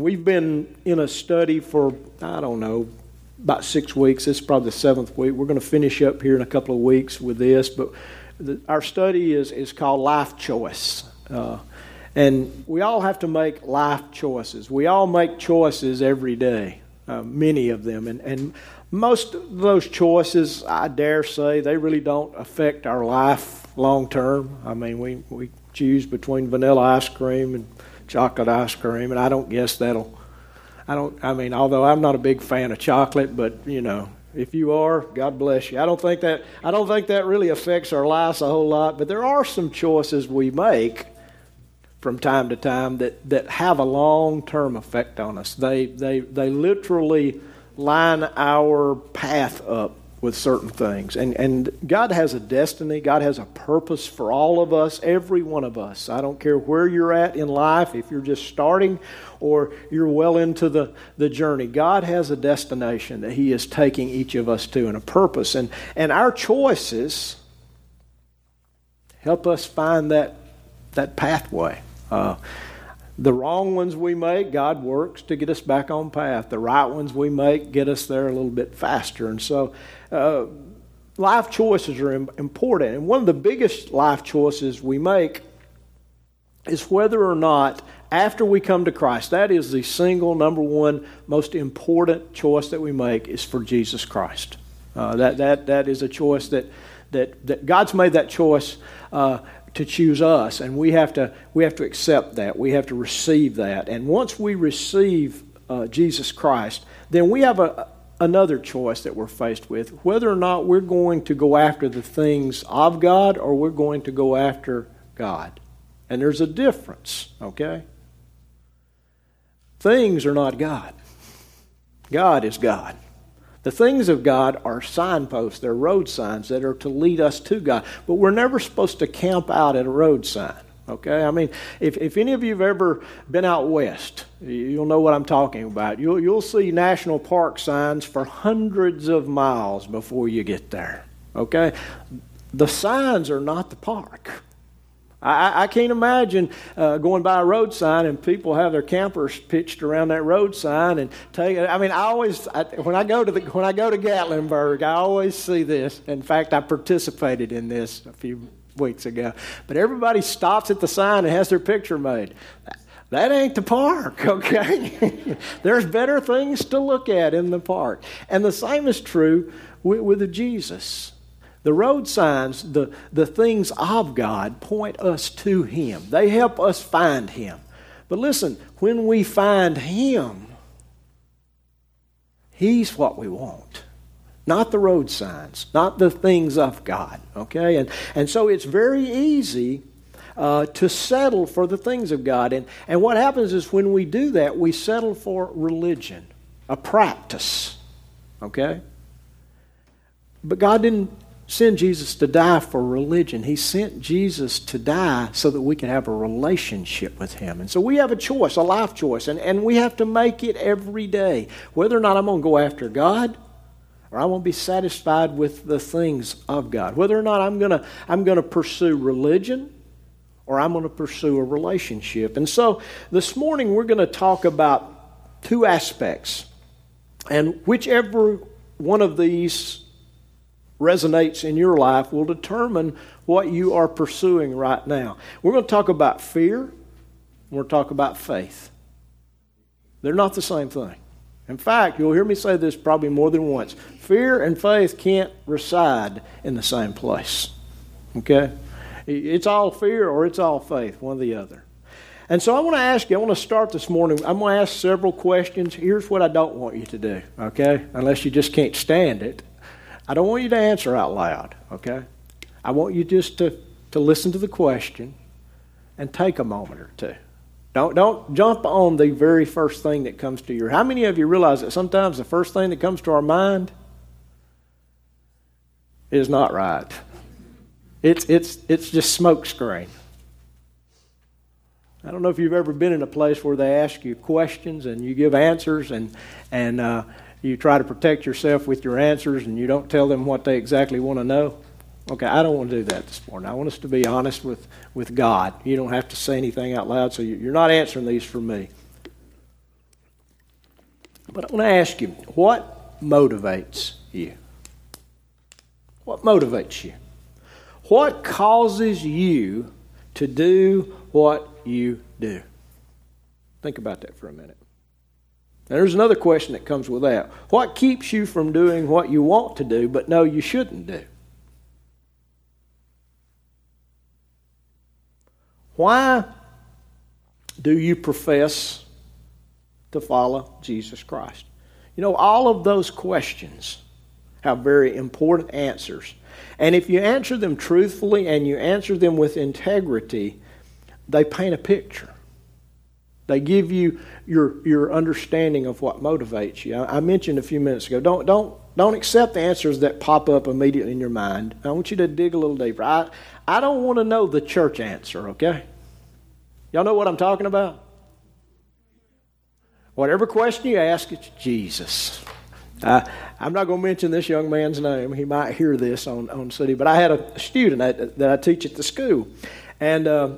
We've been in a study for, I don't know, about six weeks. This is probably the seventh week. We're going to finish up here in a couple of weeks with this, but the, our study is, is called Life Choice. Uh, and we all have to make life choices. We all make choices every day, uh, many of them. And, and most of those choices, I dare say, they really don't affect our life long term. I mean, we, we choose between vanilla ice cream and chocolate ice cream, and I don't guess that'll. I don't. I mean, although I'm not a big fan of chocolate, but you know, if you are, God bless you. I don't think that. I don't think that really affects our lives a whole lot. But there are some choices we make from time to time that that have a long term effect on us. They they they literally line our path up with certain things. And, and God has a destiny, God has a purpose for all of us, every one of us. I don't care where you're at in life, if you're just starting or you're well into the, the journey. God has a destination that He is taking each of us to and a purpose. And, and our choices help us find that, that pathway. Uh, the wrong ones we make, God works to get us back on path. The right ones we make get us there a little bit faster. And so, uh, life choices are important. And one of the biggest life choices we make is whether or not, after we come to Christ, that is the single number one most important choice that we make is for Jesus Christ. Uh, that, that, that is a choice that, that, that God's made that choice. Uh, to choose us and we have to we have to accept that we have to receive that and once we receive uh, jesus christ then we have a, another choice that we're faced with whether or not we're going to go after the things of god or we're going to go after god and there's a difference okay things are not god god is god the things of God are signposts, they're road signs that are to lead us to God. But we're never supposed to camp out at a road sign. Okay? I mean, if, if any of you have ever been out west, you'll know what I'm talking about. You'll, you'll see national park signs for hundreds of miles before you get there. Okay? The signs are not the park. I, I can't imagine uh, going by a road sign and people have their campers pitched around that road sign and take. I mean, I always I, when I go to the when I go to Gatlinburg, I always see this. In fact, I participated in this a few weeks ago. But everybody stops at the sign and has their picture made. That ain't the park, okay? There's better things to look at in the park. And the same is true with, with Jesus. The road signs, the, the things of God, point us to Him. They help us find Him. But listen, when we find Him, He's what we want. Not the road signs, not the things of God. Okay? And, and so it's very easy uh, to settle for the things of God. And, and what happens is when we do that, we settle for religion, a practice. Okay? But God didn't send Jesus to die for religion. He sent Jesus to die so that we can have a relationship with Him. And so we have a choice, a life choice, and, and we have to make it every day. Whether or not I'm going to go after God or I won't be satisfied with the things of God. Whether or not I'm going to, I'm going to pursue religion or I'm going to pursue a relationship. And so this morning we're going to talk about two aspects. And whichever one of these resonates in your life will determine what you are pursuing right now. We're going to talk about fear, we're going to talk about faith. They're not the same thing. In fact, you'll hear me say this probably more than once. Fear and faith can't reside in the same place. Okay? It's all fear or it's all faith, one or the other. And so I want to ask you, I want to start this morning. I'm going to ask several questions. Here's what I don't want you to do, okay? Unless you just can't stand it. I don't want you to answer out loud, okay? I want you just to, to listen to the question and take a moment or two. Don't, don't jump on the very first thing that comes to your How many of you realize that sometimes the first thing that comes to our mind is not right? It's, it's, it's just smoke screen. I don't know if you've ever been in a place where they ask you questions and you give answers and, and uh, you try to protect yourself with your answers and you don't tell them what they exactly want to know. Okay, I don't want to do that this morning. I want us to be honest with, with God. You don't have to say anything out loud, so you're not answering these for me. But I want to ask you, what motivates you? What motivates you? What causes you to do what you do? Think about that for a minute. Now, there's another question that comes with that. What keeps you from doing what you want to do but know you shouldn't do? Why do you profess to follow Jesus Christ? You know, all of those questions have very important answers. And if you answer them truthfully and you answer them with integrity, they paint a picture. They give you your, your understanding of what motivates you. I, I mentioned a few minutes ago, don't, don't, don't accept the answers that pop up immediately in your mind. I want you to dig a little deeper. I, I don't want to know the church answer, okay? Y'all know what I'm talking about? Whatever question you ask, it's Jesus. Uh, I'm not going to mention this young man's name. He might hear this on, on City, but I had a student that, that I teach at the school. And uh,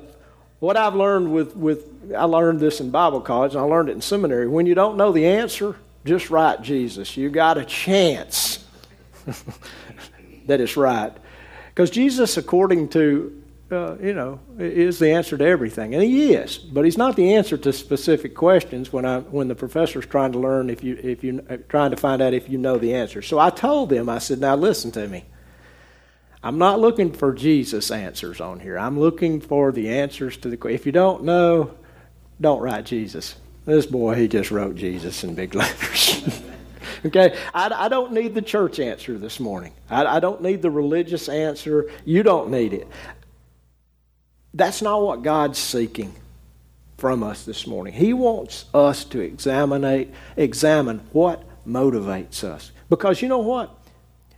what I've learned with, with, I learned this in Bible college, and I learned it in seminary. When you don't know the answer, just write Jesus. You got a chance that it's right. Because Jesus, according to uh, you know, is the answer to everything, and he is. But he's not the answer to specific questions when I when the professor's trying to learn if you if you uh, trying to find out if you know the answer. So I told them, I said, now listen to me. I'm not looking for Jesus answers on here. I'm looking for the answers to the. question. If you don't know, don't write Jesus. This boy, he just wrote Jesus in big letters. okay, I, I, don't need the church answer this morning. I, I don't need the religious answer. You don't need it. That's not what God's seeking from us this morning. He wants us to examine, examine what motivates us. Because you know what?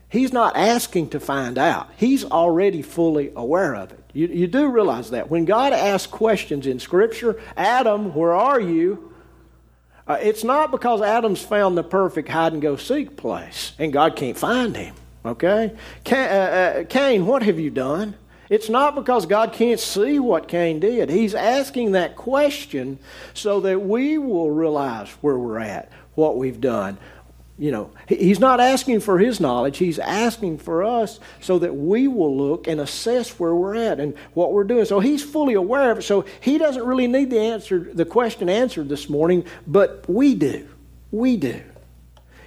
He's not asking to find out. He's already fully aware of it. You, you do realize that. When God asks questions in Scripture, Adam, where are you? Uh, it's not because Adam's found the perfect hide and go seek place and God can't find him. Okay? Cain, uh, uh, Cain what have you done? It's not because God can't see what Cain did. He's asking that question so that we will realize where we're at, what we've done. You know, he's not asking for his knowledge. He's asking for us so that we will look and assess where we're at and what we're doing. So he's fully aware of it. So he doesn't really need the answer, the question answered this morning, but we do. We do.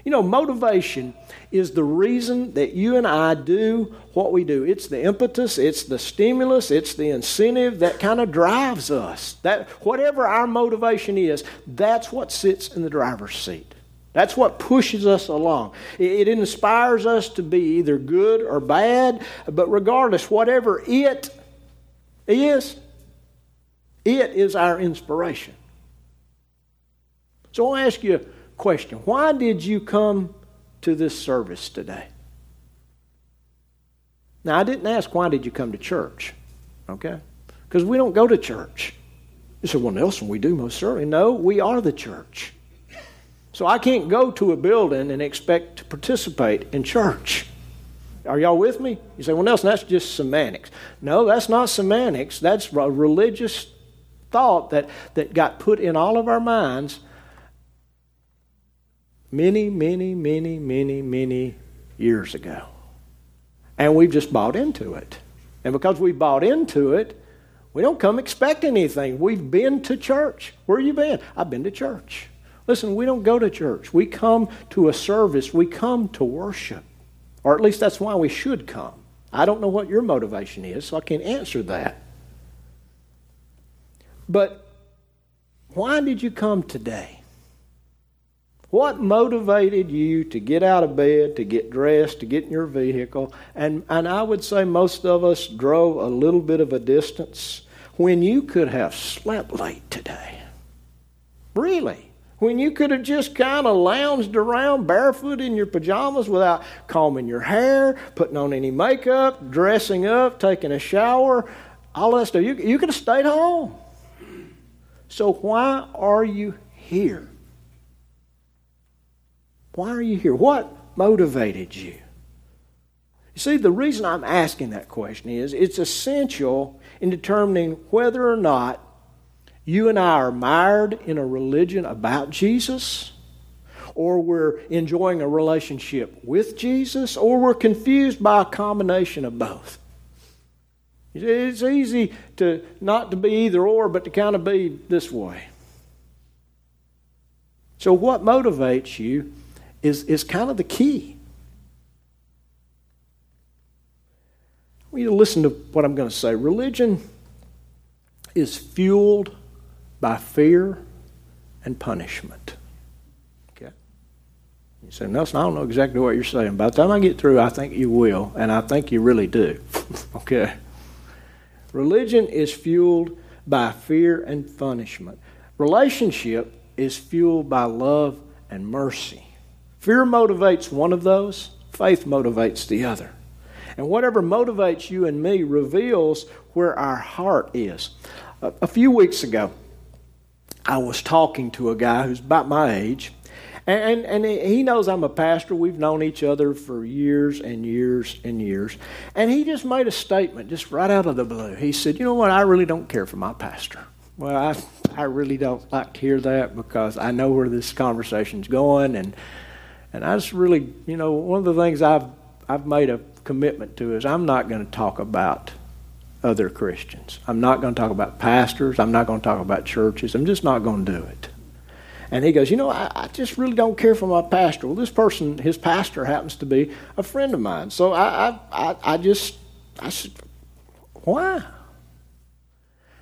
You know, motivation is the reason that you and I do what we do. It's the impetus, it's the stimulus, it's the incentive that kind of drives us. That whatever our motivation is, that's what sits in the driver's seat. That's what pushes us along. It, inspires us to be either good or bad, but regardless, whatever it is, it is our inspiration. So I'll ask you question Why did you come to this service today? Now, I didn't ask why did you come to church, okay? Because we don't go to church. You say, well, Nelson, we do most certainly. No, we are the church. So I can't go to a building and expect to participate in church. Are y'all with me? You say, well, Nelson, that's just semantics. No, that's not semantics. That's a religious thought that, that got put in all of our minds many, many, many, many, many years ago. And we've just bought into it. And because we bought into it, we don't come expecting anything. We've been to church. Where have you been? I've been to church. Listen, we don't go to church. We come to a service. We come to worship. Or at least that's why we should come. I don't know what your motivation is, so I can't answer that. But why did you come today? What motivated you to get out of bed, to get dressed, to get in your vehicle? And, and I would say most of us drove a little bit of a distance when you could have slept late today. Really? When you could have just kind of lounged around barefoot in your pajamas without combing your hair, putting on any makeup, dressing up, taking a shower, all that stuff. You, you could have stayed home. So why are you here? Why are you here? What motivated you? You see, the reason I'm asking that question is it's essential in determining whether or not you and I are mired in a religion about Jesus or we're enjoying a relationship with Jesus, or we're confused by a combination of both. It's easy to not to be either or, but to kind of be this way. So, what motivates you is, is kind of the key. I want you to listen to what I'm going to say. Religion is fueled by fear and punishment. Okay? You say, Nelson, I don't know exactly what you're saying. By the time I get through, I think you will, and I think you really do. okay? Religion is fueled by fear and punishment. Relationship is fueled by love and mercy. Fear motivates one of those, faith motivates the other. And whatever motivates you and me reveals where our heart is. A, a few weeks ago, I was talking to a guy who's about my age, and, and, he knows I'm a pastor. We've known each other for years and years and years. And he just made a statement, just right out of the blue. He said, You know what? I really don't care for my pastor. Well, I, I really don't like to hear that because I know where this conversation's going. And, and I just really, you know, one of the things I've, I've made a commitment to is I'm not going to talk about other Christians. I'm not going to talk about pastors. I'm not going to talk about churches. I'm just not going to do it. And he goes, You know, I, I, just really don't care for my pastor. Well, this person, his pastor, happens to be a friend of mine. So I, I, I, I just, I said, Why?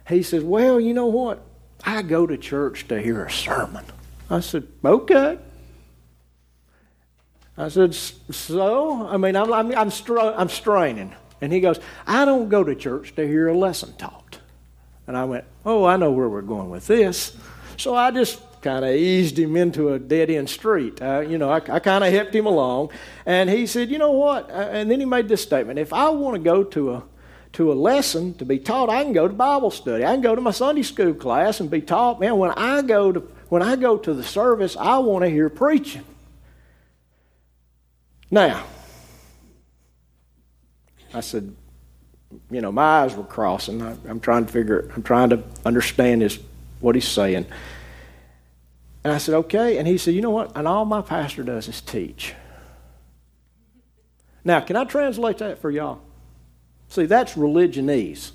He says, Well, you know what? I go to church to hear a sermon. I said, Okay. I said, So? I mean, I'm, I'm, I'm, str- I'm straining. And he goes, I don't go to church to hear a lesson taught. And I went, Oh, I know where we're going with this. So I just kind of eased him into a dead end street. Uh, you know, I, I kind of helped him along. And he said, You know what? And then he made this statement If I want to go to a to a lesson to be taught, I can go to Bible study. I can go to my Sunday school class and be taught. Man, when I go to when I go to the service, I want to hear preaching. Now, I said, you know, my eyes were crossing. I, am trying to figure, I'm trying to understand his, what he's saying. And I said, okay. And he said, you know what? And all my pastor does is teach. Now, can I translate that for y'all? See, that's religionese.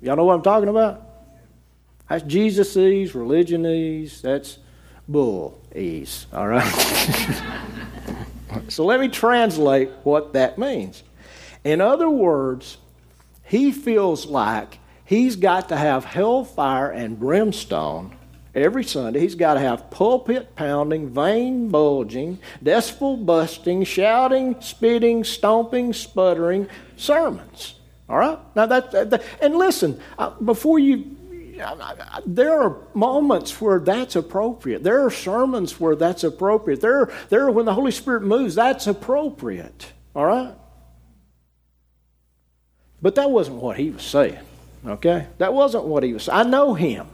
Y'all know what I'm talking about? That's Jesusese, religionese. That's bull-ese. All right? so let me translate what that means. In other words, he feels like he's got to have hellfire and brimstone every Sunday. He's got to have pulpit pounding, vein bulging, decibel busting, shouting, spitting, stomping, sputtering sermons. All right? Now, that, that and listen, uh, before you there are moments where that's appropriate. There are sermons where that's appropriate. There, there when the Holy Spirit moves, that's appropriate. All right? But that wasn't what he was saying. Okay? That wasn't what he was. I know him.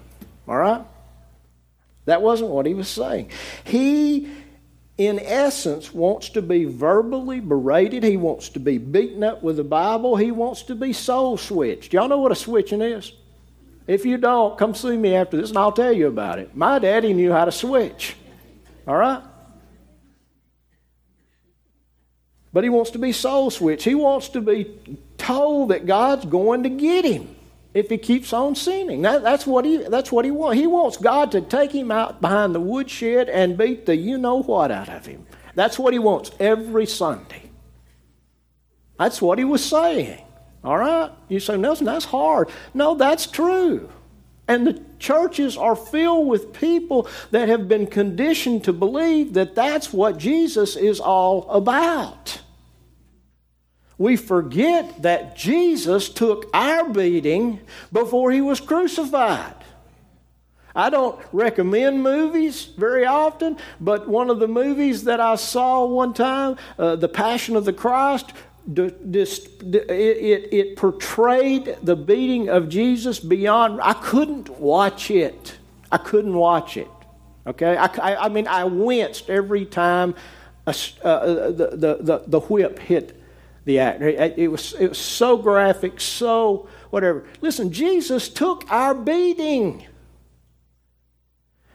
All right? That wasn't what he was saying. He, in essence, wants to be verbally berated. He wants to be beaten up with the Bible. He wants to be soul switched. Y'all know what a switching is? If you don't, come see me after this and I'll tell you about it. My daddy knew how to switch. All right? But he wants to be soul switched. He wants to be told that God's going to get him if he keeps on sinning. That, that's, what he, that's what he wants. He wants God to take him out behind the woodshed and beat the you know what out of him. That's what he wants every Sunday. That's what he was saying. All right? You say, Nelson, that's hard. No, that's true. And the churches are filled with people that have been conditioned to believe that that's what Jesus is all about we forget that Jesus took our beating before he was crucified. I don't recommend movies very often, but one of the movies that I saw one time, uh, The Passion of the Christ, it, it, it portrayed the beating of Jesus beyond. I couldn't watch it. I couldn't watch it. Okay? I, I, I mean, I winced every time a, uh, the, the, the, the whip hit the act. It was, it was so graphic, so whatever. Listen, Jesus took our beating.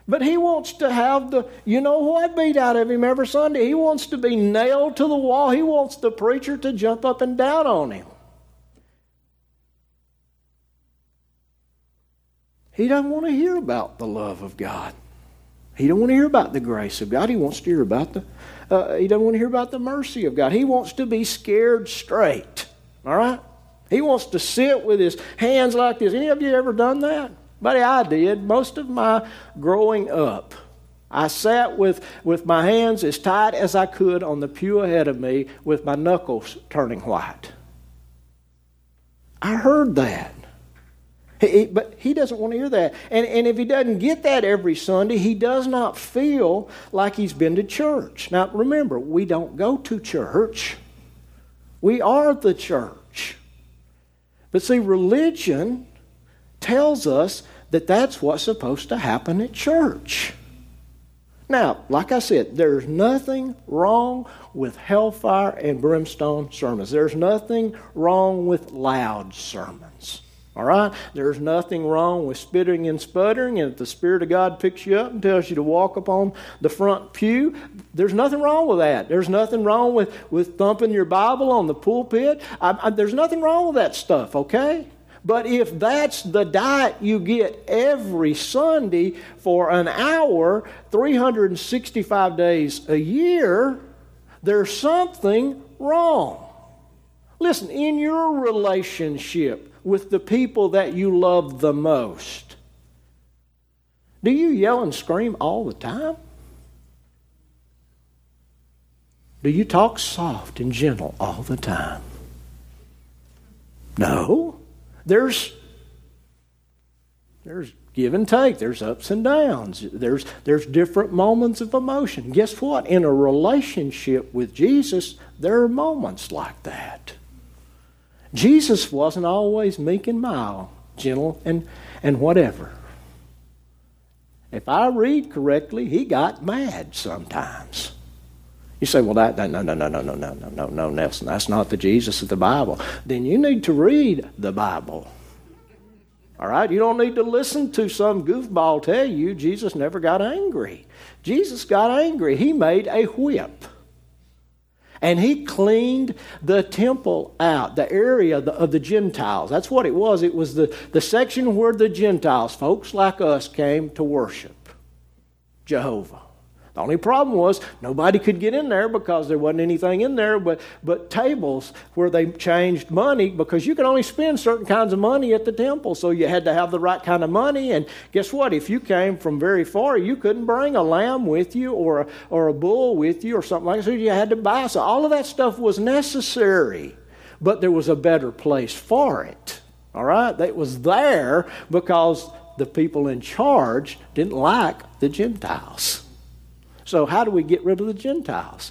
But he wants to have the, you know what, beat out of him every Sunday. He wants to be nailed to the wall. He wants the preacher to jump up and down on him. He doesn't want to hear about the love of God. He don't want to hear about the grace of God. He wants to hear about the. Uh, he doesn't want to hear about the mercy of God. He wants to be scared straight. All right. He wants to sit with his hands like this. Any of you ever done that? Buddy, I did. Most of my growing up, I sat with, with my hands as tight as I could on the pew ahead of me with my knuckles turning white. I heard that. He, but he doesn't want to hear that. And, and if he doesn't get that every Sunday, he does not feel like he's been to church. Now, remember, we don't go to church, we are the church. But see, religion tells us that that's what's supposed to happen at church. Now, like I said, there's nothing wrong with hellfire and brimstone sermons. There's nothing wrong with loud sermons. All right? There's nothing wrong with spitting and sputtering, and if the Spirit of God picks you up and tells you to walk upon the front pew, there's nothing wrong with that. There's nothing wrong with, with thumping your Bible on the pulpit. I, I, there's nothing wrong with that stuff, okay? But if that's the diet you get every Sunday for an hour, 365 days a year, there's something wrong. Listen, in your relationship with the people that you love the most, do you yell and scream all the time? Do you talk soft and gentle all the time? No. There's there's give and take. There's ups and downs. There's there's different moments of emotion. Guess what? In a relationship with Jesus, there are moments like that. Jesus wasn't always meek and mild, gentle and, and whatever. If I read correctly, he got mad sometimes. You say, well, that, that no, no, no, no, no, no, no, no, no, Nelson, that's not the Jesus of the Bible. Then you need to read the Bible. All right? You don't need to listen to some goofball tell you Jesus never got angry. Jesus got angry. He made a whip. And he cleaned the temple out, the area of the Gentiles. That's what it was. It was the, the section where the Gentiles, folks like us, came to worship Jehovah. The only problem was nobody could get in there because there wasn't anything in there but, but tables where they changed money because you could only spend certain kinds of money at the temple. So you had to have the right kind of money. And guess what? If you came from very far, you couldn't bring a lamb with you or a, or a bull with you or something like that. So you had to buy. So all of that stuff was necessary. But there was a better place for it. All right? It was there because the people in charge didn't like the Gentiles. So, how do we get rid of the Gentiles?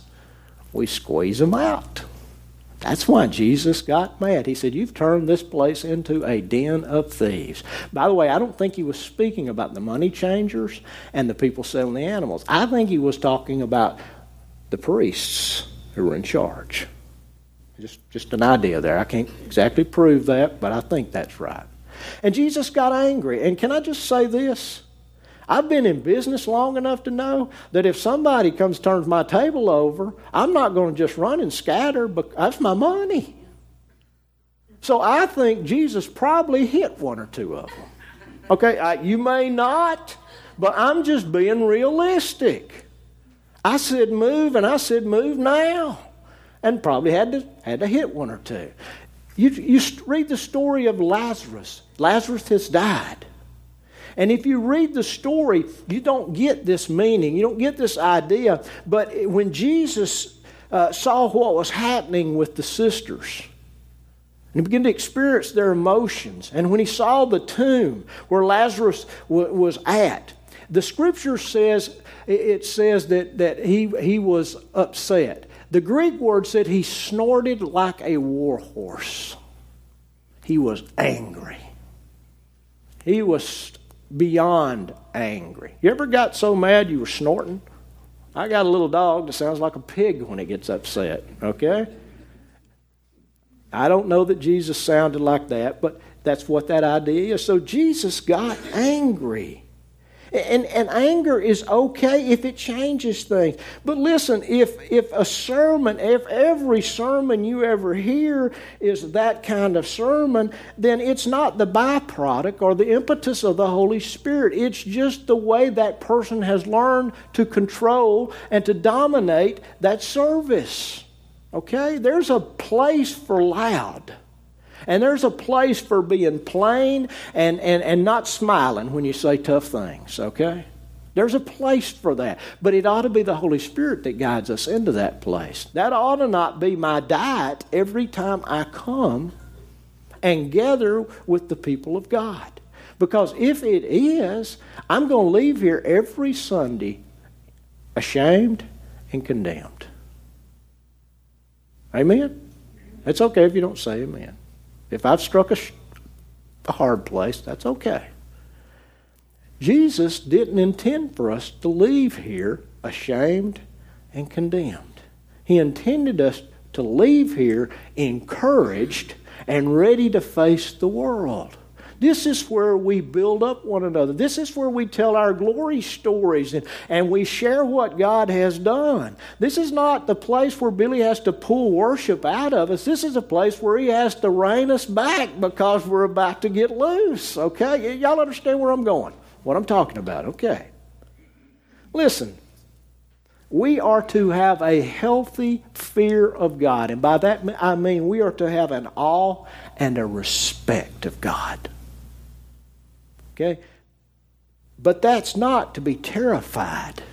We squeeze them out. That's why Jesus got mad. He said, You've turned this place into a den of thieves. By the way, I don't think he was speaking about the money changers and the people selling the animals. I think he was talking about the priests who were in charge. Just, just an idea there. I can't exactly prove that, but I think that's right. And Jesus got angry. And can I just say this? I've been in business long enough to know that if somebody comes turns my table over, I'm not going to just run and scatter, but that's my money. So I think Jesus probably hit one or two of them. Okay, I, you may not, but I'm just being realistic. I said move, and I said move now, and probably had to had to hit one or two. You, you read the story of Lazarus. Lazarus has died. And if you read the story, you don't get this meaning, you don't get this idea. But when Jesus uh, saw what was happening with the sisters, and he began to experience their emotions, and when he saw the tomb where Lazarus w- was at, the scripture says it says that, that he, he was upset. The Greek word said he snorted like a war horse. He was angry. He was beyond angry. You ever got so mad you were snorting? I got a little dog that sounds like a pig when it gets upset, okay? I don't know that Jesus sounded like that, but that's what that idea is. So Jesus got angry. And, and anger is okay if it changes things. But listen, if, if a sermon, if every sermon you ever hear is that kind of sermon, then it's not the byproduct or the impetus of the Holy Spirit. It's just the way that person has learned to control and to dominate that service. Okay? There's a place for loud. And there's a place for being plain and, and, and not smiling when you say tough things, okay? There's a place for that. But it ought to be the Holy Spirit that guides us into that place. That ought to not be my diet every time I come and gather with the people of God. Because if it is, I'm going to leave here every Sunday ashamed and condemned. Amen? It's okay if you don't say amen. If I've struck a, a hard place, that's okay. Jesus didn't intend for us to leave here ashamed and condemned. He intended us to leave here encouraged and ready to face the world. This is where we build up one another. This is where we tell our glory stories and, and we share what God has done. This is not the place where Billy has to pull worship out of us. This is a place where he has to rein us back because we're about to get loose. Okay? Y'all understand where I'm going? What I'm talking about. Okay. Listen, we are to have a healthy fear of God. And by that I mean we are to have an awe and a respect of God. Okay? But that's not to be terrified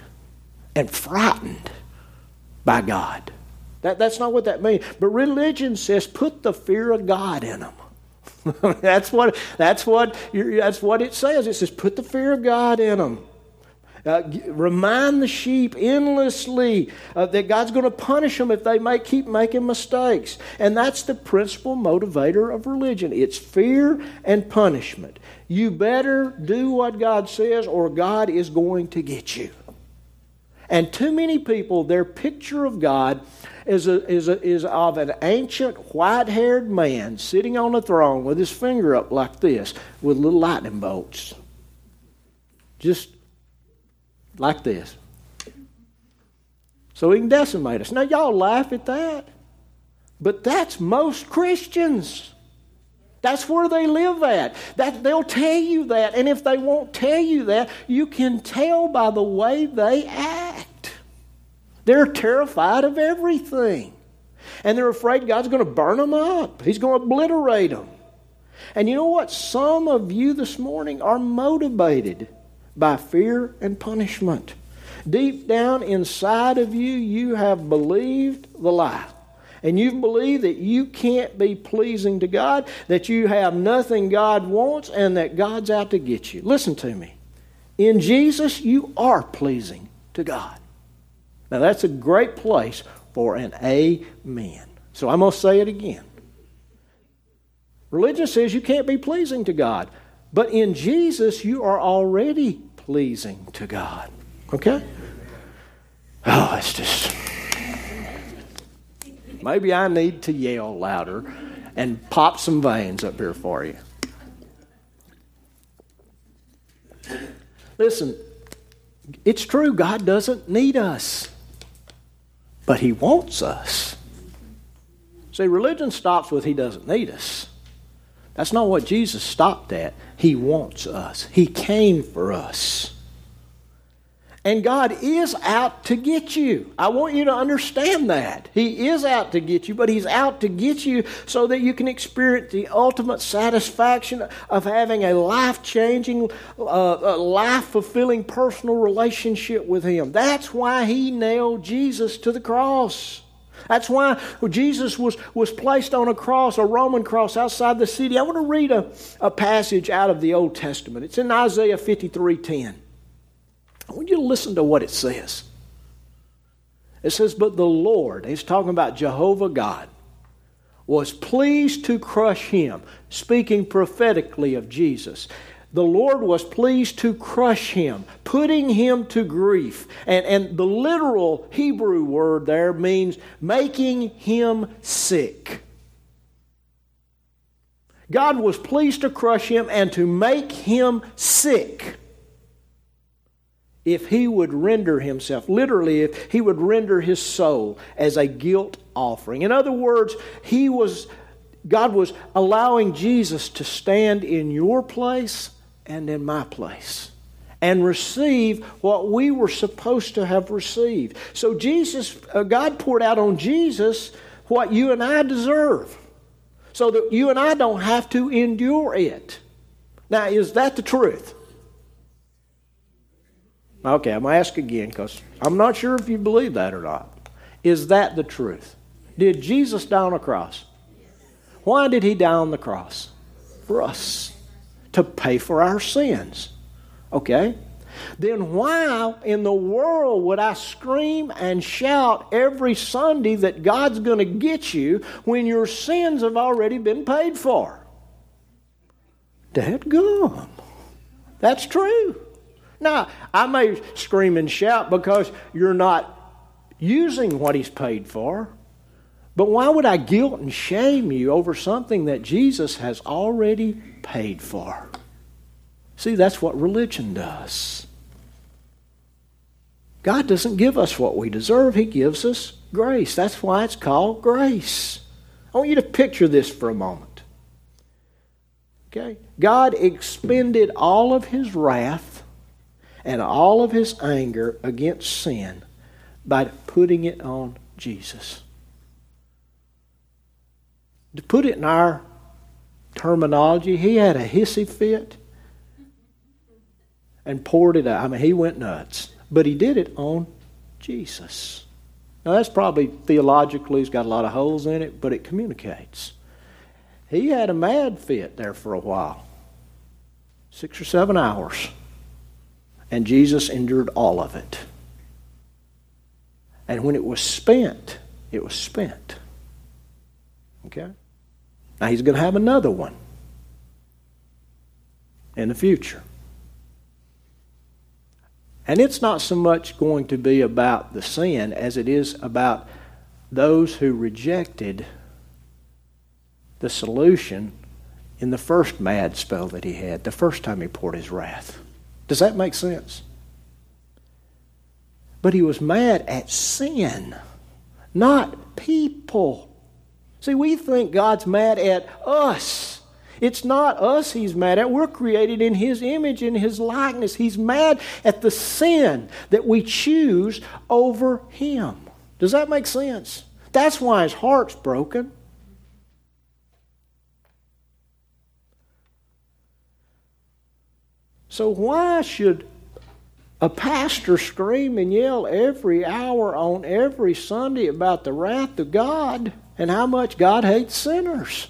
and frightened by God. That, that's not what that means. But religion says put the fear of God in them. that's what that's what that's what it says. It says put the fear of God in them. Uh, remind the sheep endlessly uh, that God's going to punish them if they make, keep making mistakes. And that's the principal motivator of religion it's fear and punishment. You better do what God says, or God is going to get you. And too many people, their picture of God is, a, is, a, is of an ancient white haired man sitting on a throne with his finger up like this with little lightning bolts. Just like this. So he can decimate us. Now, y'all laugh at that, but that's most Christians. That's where they live at. That, they'll tell you that. And if they won't tell you that, you can tell by the way they act. They're terrified of everything. And they're afraid God's going to burn them up, He's going to obliterate them. And you know what? Some of you this morning are motivated by fear and punishment. Deep down inside of you, you have believed the lie. And you believe that you can't be pleasing to God, that you have nothing God wants, and that God's out to get you. Listen to me. In Jesus, you are pleasing to God. Now, that's a great place for an amen. So I'm going to say it again. Religion says you can't be pleasing to God. But in Jesus, you are already pleasing to God. Okay? Oh, it's just. Maybe I need to yell louder and pop some veins up here for you. Listen, it's true, God doesn't need us, but He wants us. See, religion stops with He doesn't need us. That's not what Jesus stopped at. He wants us, He came for us. And God is out to get you. I want you to understand that. He is out to get you, but He's out to get you so that you can experience the ultimate satisfaction of having a life changing, uh, life fulfilling personal relationship with Him. That's why He nailed Jesus to the cross. That's why Jesus was, was placed on a cross, a Roman cross outside the city. I want to read a, a passage out of the Old Testament. It's in Isaiah 53 10. I want you to listen to what it says. It says, But the Lord, he's talking about Jehovah God, was pleased to crush him, speaking prophetically of Jesus. The Lord was pleased to crush him, putting him to grief. And, and the literal Hebrew word there means making him sick. God was pleased to crush him and to make him sick. If he would render himself, literally, if he would render his soul as a guilt offering. In other words, he was, God was allowing Jesus to stand in your place and in my place and receive what we were supposed to have received. So Jesus, uh, God poured out on Jesus what you and I deserve so that you and I don't have to endure it. Now, is that the truth? Okay, I'm going to ask again because I'm not sure if you believe that or not. Is that the truth? Did Jesus die on a cross? Why did he die on the cross? For us. To pay for our sins. Okay? Then why in the world would I scream and shout every Sunday that God's going to get you when your sins have already been paid for? Dad gum. That's true. Now, I may scream and shout because you're not using what He's paid for. But why would I guilt and shame you over something that Jesus has already paid for? See, that's what religion does. God doesn't give us what we deserve, He gives us grace. That's why it's called grace. I want you to picture this for a moment. Okay? God expended all of His wrath and all of His anger against sin by putting it on Jesus. To put it in our terminology, He had a hissy fit and poured it out. I mean, he went nuts. But he did it on Jesus. Now, that's probably theologically, it's got a lot of holes in it, but it communicates. He had a mad fit there for a while six or seven hours. And Jesus endured all of it. And when it was spent, it was spent. Okay? Now he's going to have another one in the future. And it's not so much going to be about the sin as it is about those who rejected the solution in the first mad spell that he had, the first time he poured his wrath. Does that make sense? But he was mad at sin, not people. See, we think God's mad at us. It's not us he's mad at. We're created in his image, in his likeness. He's mad at the sin that we choose over him. Does that make sense? That's why his heart's broken. So, why should a pastor scream and yell every hour on every Sunday about the wrath of God and how much God hates sinners?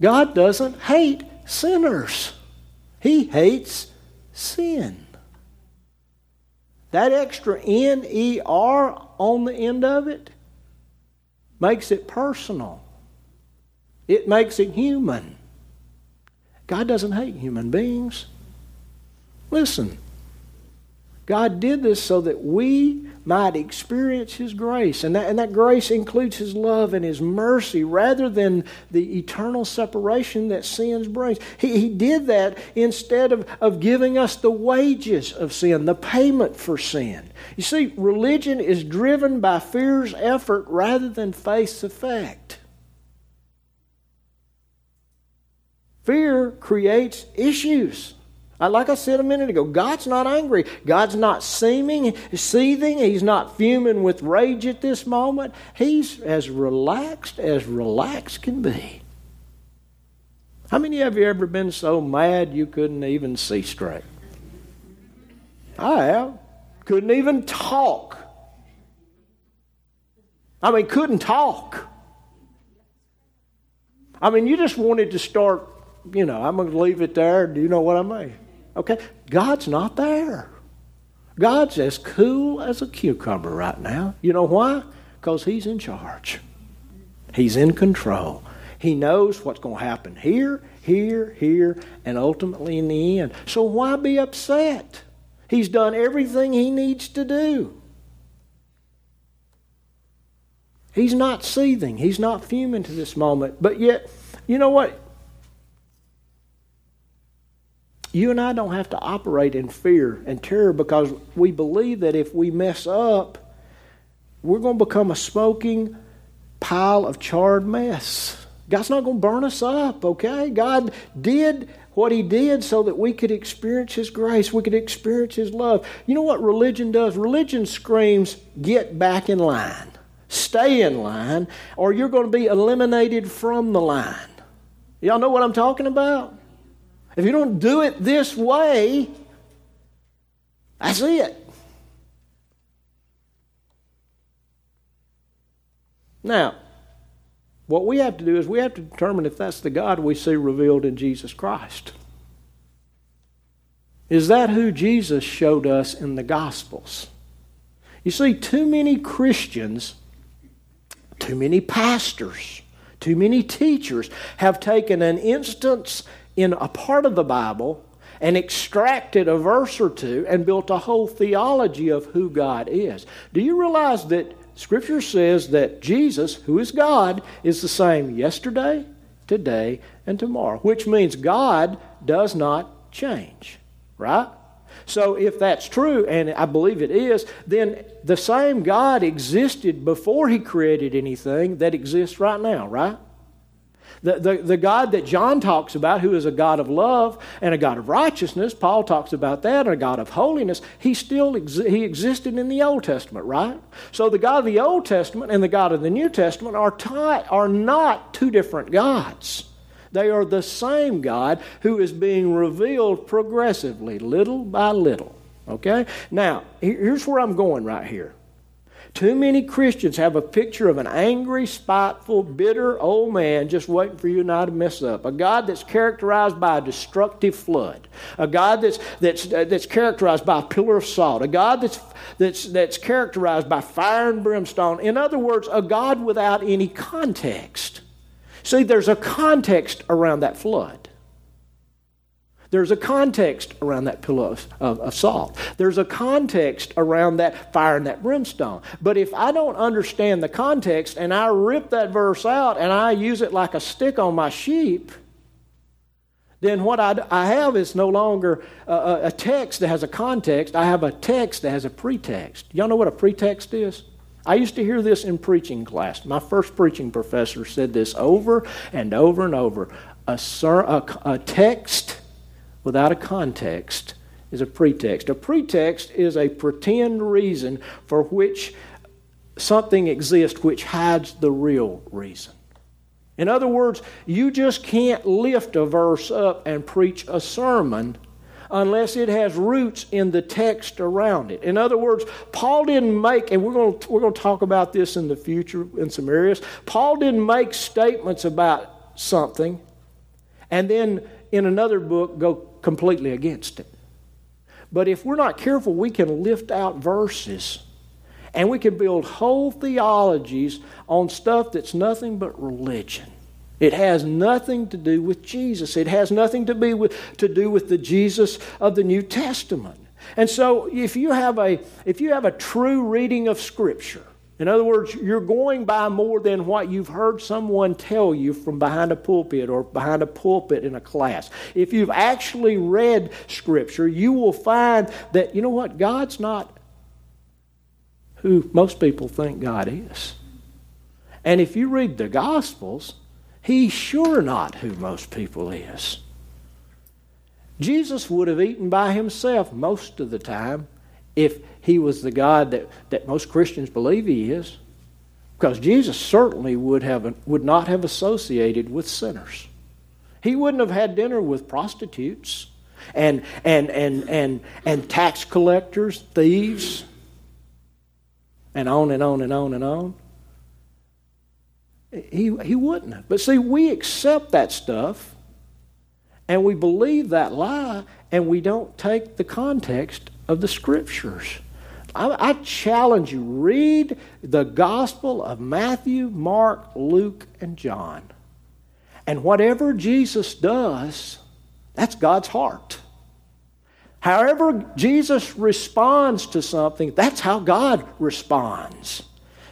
God doesn't hate sinners, He hates sin. That extra N E R on the end of it makes it personal, it makes it human. God doesn't hate human beings. Listen, God did this so that we might experience His grace. And that, and that grace includes His love and His mercy rather than the eternal separation that sins brings. He, he did that instead of, of giving us the wages of sin, the payment for sin. You see, religion is driven by fear's effort rather than faith's effect. Fear creates issues. Uh, like I said a minute ago, God's not angry. God's not seeming, seething. He's not fuming with rage at this moment. He's as relaxed as relaxed can be. How many of you ever been so mad you couldn't even see straight? I have. Couldn't even talk. I mean, couldn't talk. I mean, you just wanted to start, you know, I'm going to leave it there. Do you know what I mean? Okay? God's not there. God's as cool as a cucumber right now. You know why? Because He's in charge, He's in control. He knows what's going to happen here, here, here, and ultimately in the end. So why be upset? He's done everything He needs to do. He's not seething. He's not fuming to this moment. But yet, you know what? You and I don't have to operate in fear and terror because we believe that if we mess up, we're going to become a smoking pile of charred mess. God's not going to burn us up, okay? God did what He did so that we could experience His grace, we could experience His love. You know what religion does? Religion screams, get back in line, stay in line, or you're going to be eliminated from the line. Y'all know what I'm talking about? If you don't do it this way, that's it. Now, what we have to do is we have to determine if that's the God we see revealed in Jesus Christ. Is that who Jesus showed us in the Gospels? You see, too many Christians, too many pastors, too many teachers have taken an instance in a part of the Bible and extracted a verse or two and built a whole theology of who God is. Do you realize that Scripture says that Jesus, who is God, is the same yesterday, today, and tomorrow, which means God does not change, right? So, if that's true, and I believe it is, then the same God existed before He created anything that exists right now, right? The, the, the God that John talks about, who is a God of love and a God of righteousness, Paul talks about that, and a God of holiness, he still exi- he existed in the Old Testament, right? So the God of the Old Testament and the God of the New Testament are, tie, are not two different gods. They are the same God who is being revealed progressively, little by little. Okay? Now, here's where I'm going right here. Too many Christians have a picture of an angry, spiteful, bitter old man just waiting for you and I to mess up. A God that's characterized by a destructive flood. A God that's, that's, uh, that's characterized by a pillar of salt. A God that's, that's, that's characterized by fire and brimstone. In other words, a God without any context. See, there's a context around that flood. There's a context around that pillow of, of, of, salt. There's a context around that fire and that brimstone. But if I don't understand the context and I rip that verse out and I use it like a stick on my sheep, then what I, I have is no longer a, a text that has a context. I have a text that has a pretext. Y'all know what a pretext is? I used to hear this in preaching class. My first preaching professor said this over and over and over. A, ser- a, a text without a context is a pretext. A pretext is a pretend reason for which something exists which hides the real reason. In other words, you just can't lift a verse up and preach a sermon unless it has roots in the text around it. In other words, Paul didn't make, and we're going to, we're going to talk about this in the future in some areas, Paul didn't make statements about something and then in another book go completely against it. But if we're not careful, we can lift out verses and we can build whole theologies on stuff that's nothing but religion. It has nothing to do with Jesus. It has nothing to, be with, to do with the Jesus of the New Testament. And so if you have a if you have a true reading of Scripture, in other words, you're going by more than what you've heard someone tell you from behind a pulpit or behind a pulpit in a class. If you've actually read Scripture, you will find that, you know what, God's not who most people think God is. And if you read the Gospels, He's sure not who most people is. Jesus would have eaten by himself most of the time if he was the God that, that most Christians believe he is. Because Jesus certainly would, have, would not have associated with sinners. He wouldn't have had dinner with prostitutes and, and, and, and, and tax collectors, thieves, and on and on and on and on. He, he wouldn't have. But see, we accept that stuff and we believe that lie and we don't take the context of the scriptures. I, I, challenge you read the Gospel of Matthew, Mark, Luke, and John. And whatever Jesus does, that's God's heart. However, Jesus responds to something, that's how God responds.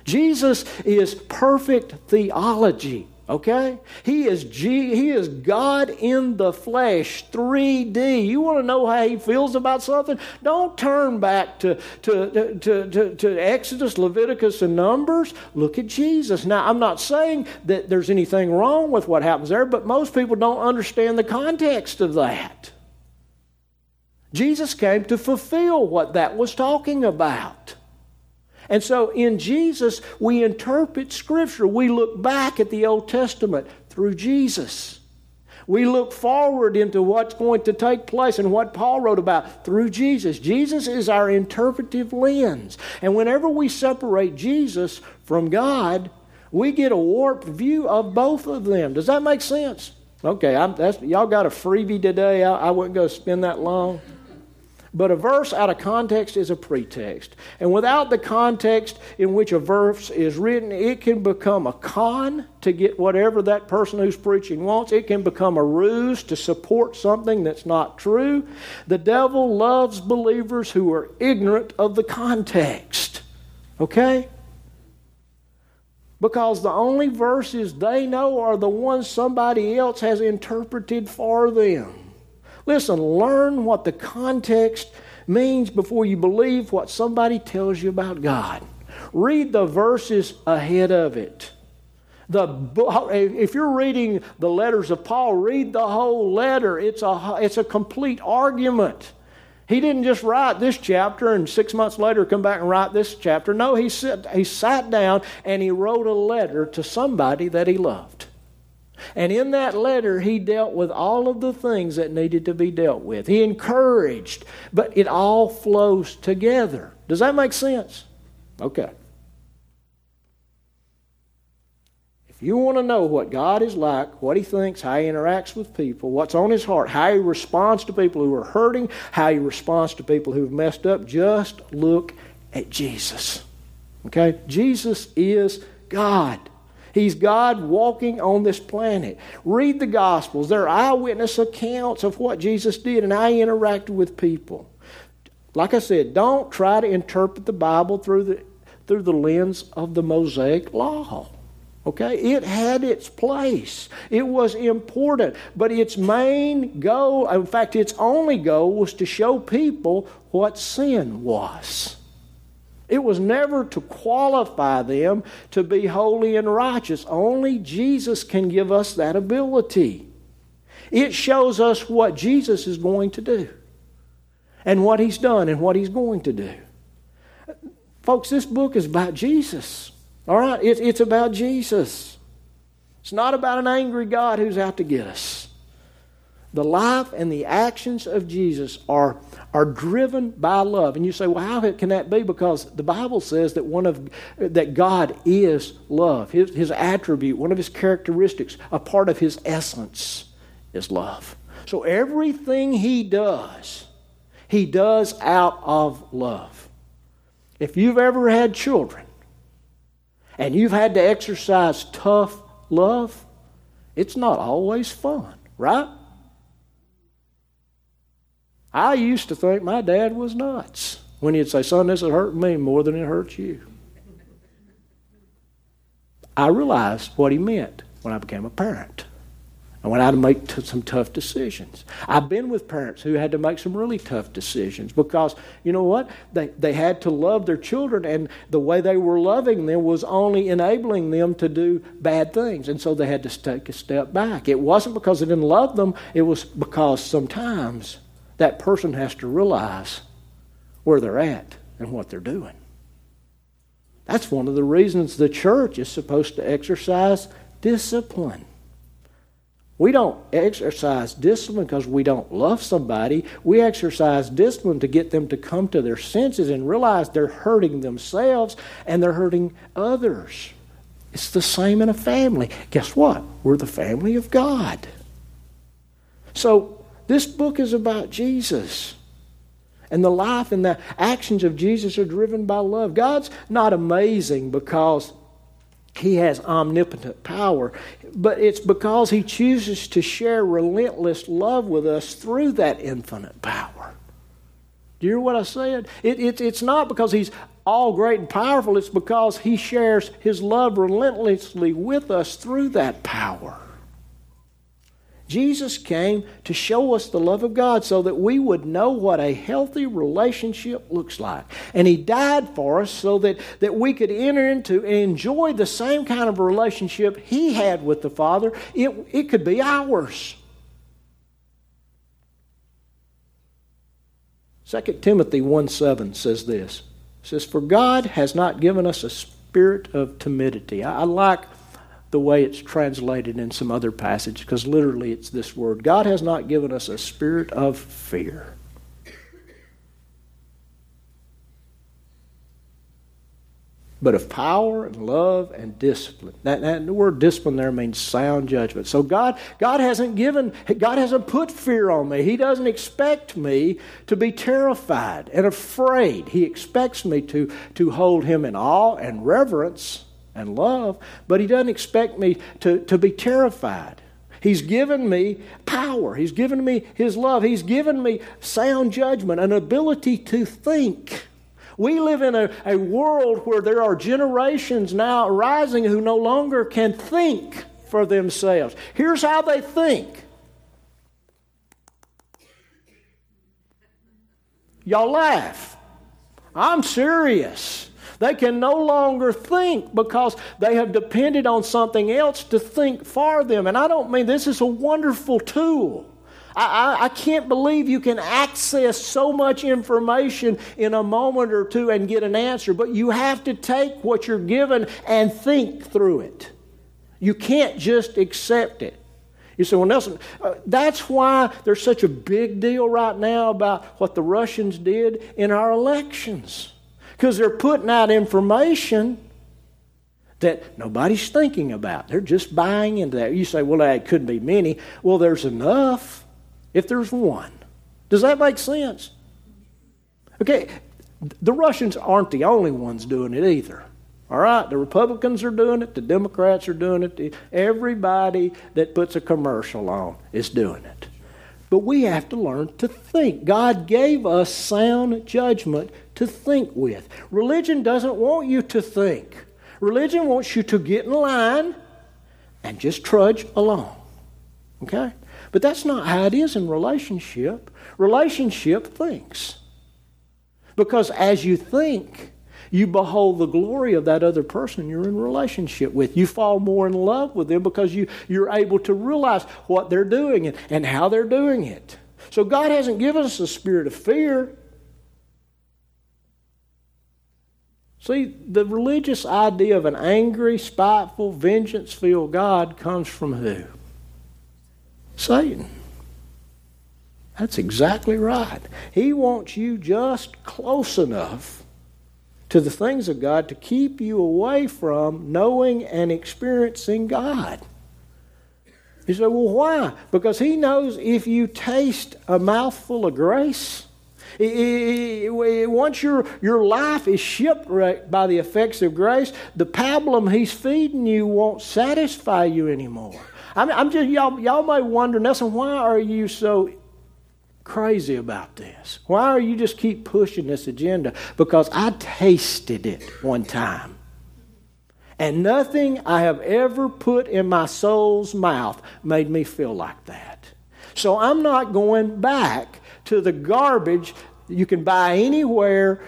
Jesus is perfect theology. Okay? He is G, he is God in the flesh, 3D. You want to know how he feels about something? Don't turn back to, to, to, to, to Exodus, Leviticus, and Numbers. Look at Jesus. Now, I'm not saying that there's anything wrong with what happens there, but most people don't understand the context of that. Jesus came to fulfill what that was talking about. And so in Jesus, we interpret Scripture. We look back at the Old Testament through Jesus. We look forward into what's going to take place and what Paul wrote about through Jesus. Jesus is our interpretive lens. And whenever we separate Jesus from God, we get a warped view of both of them. Does that make sense? Okay, y'all got a freebie today. I, I wouldn't go spend that long. But a verse out of context is a pretext. And without the context in which a verse is written, it can become a con to get whatever that person who's preaching wants. It can become a ruse to support something that's not true. The devil loves believers who are ignorant of the context. Okay? Because the only verses they know are the ones somebody else has interpreted for them. Listen, learn what the context means before you believe what somebody tells you about God. Read the verses ahead of it. The, if you're reading the letters of Paul, read the whole letter. It's a, it's a complete argument. He didn't just write this chapter and six months later come back and write this chapter. No, he, sit, he sat down and he wrote a letter to somebody that he loved. And in that letter, he dealt with all of the things that needed to be dealt with. He encouraged, but it all flows together. Does that make sense? Okay. If you want to know what God is like, what He thinks, how He interacts with people, what's on His heart, how He responds to people who are hurting, how He responds to people who've messed up, just look at Jesus. Okay? Jesus is God. He's God walking on this planet. Read the Gospels. They're eyewitness accounts of what Jesus did and how he interacted with people. Like I said, don't try to interpret the Bible through the, through the lens of the Mosaic Law. Okay? It had its place. It was important. But its main goal, in fact, its only goal, was to show people what sin was. It was never to qualify them to be holy and righteous. Only Jesus can give us that ability. It shows us what Jesus is going to do and what he's done and what he's going to do. Folks, this book is about Jesus. All right? It, it's about Jesus. It's not about an angry God who's out to get us. The life and the actions of Jesus are are driven by love. And you say, well, how can that be? Because the Bible says that one of that God is love. His, his attribute, one of his characteristics, a part of his essence is love. So everything he does, he does out of love. If you've ever had children and you've had to exercise tough love, it's not always fun, right? I used to think my dad was nuts when he'd say, Son, this is hurting me more than it hurts you. I realized what he meant when I became a parent. I went out to make t- some tough decisions. I've been with parents who had to make some really tough decisions because, you know what? They, they had to love their children, and the way they were loving them was only enabling them to do bad things. And so they had to take a step back. It wasn't because they didn't love them, it was because sometimes that person has to realize where they're at and what they're doing. That's one of the reasons the church is supposed to exercise discipline. We don't exercise discipline because we don't love somebody. We exercise discipline to get them to come to their senses and realize they're hurting themselves and they're hurting others. It's the same in a family. Guess what? We're the family of God. So this book is about Jesus. And the life and the actions of Jesus are driven by love. God's not amazing because he has omnipotent power, but it's because he chooses to share relentless love with us through that infinite power. Do you hear what I said? It, it, it's not because he's all great and powerful, it's because He shares His love relentlessly with us through that power. Jesus came to show us the love of God so that we would know what a healthy relationship looks like. And He died for us so that, that we could enter into and enjoy the same kind of relationship He had with the Father. It, it could be ours. 2 Timothy 1 7 says this. It says, For God has not given us a spirit of timidity. I, I like the way it's translated in some other passage because literally it's this word God has not given us a spirit of fear. But of power and love and discipline. That, that, the word discipline there means sound judgment. So God, God hasn't given, God hasn't put fear on me. He doesn't expect me to be terrified and afraid. He expects me to, to hold Him in awe and reverence and love, but He doesn't expect me to, to be terrified. He's given me power. He's given me His love. He's given me sound judgment, an ability to think. We live in a, a world where there are generations now rising who no longer can think for themselves. Here's how they think. Y'all laugh. I'm serious. They can no longer think because they have depended on something else to think for them. And I don't mean this is a wonderful tool. I, I, can't believe you can access so much information in a moment or two and get an answer, but you have to take what you're given and think through it. You can't just accept it. You say, well, Nelson, uh, that's why there's such a big deal right now about what the Russians did in our elections because they're putting out information that nobody's thinking about. They're just buying into that. You say, well, that couldn't be many. Well, there's enough if there's one. Does that make sense? Okay, the Russians aren't the only ones doing it either. All right, the Republicans are doing it, the Democrats are doing it, everybody that puts a commercial on is doing it. But we have to learn to think. God gave us sound judgment to think with. Religion doesn't want you to think, religion wants you to get in line and just trudge along. Okay? But that's not how it is in relationship. Relationship thinks. Because as you think, you behold the glory of that other person you're in relationship with. You fall more in love with them because you, you're able to realize what they're doing and, and how they're doing it. So God hasn't given us a spirit of fear. See, the religious idea of an angry, spiteful, vengeance filled God comes from who? Satan. That's exactly right. He wants you just close enough to the things of God to keep you away from knowing and experiencing God. You say, well, why? Because he knows if you taste a mouthful of grace, once your, your life is shipwrecked by the effects of grace, the pablum he's feeding you won't satisfy you anymore. I mean, I'm just, y'all, y'all may wonder, Nelson, why are you so crazy about this? Why are you just keep pushing this agenda? Because I tasted it one time. And nothing I have ever put in my soul's mouth made me feel like that. So I'm not going back to the garbage you can buy anywhere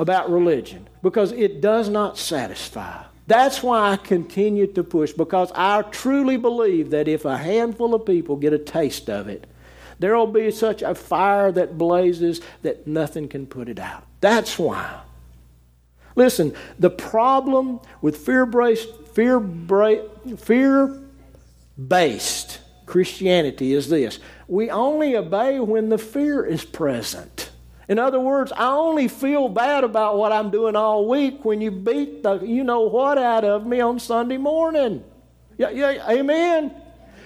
about religion because it does not satisfy. That's why I continue to push because I truly believe that if a handful of people get a taste of it, there will be such a fire that blazes that nothing can put it out. That's why. Listen, the problem with fear based fear based Christianity is this. We only obey when the fear is present. In other words, I only feel bad about what I'm doing all week when you beat the you know what out of me on Sunday morning. Yeah, yeah, amen.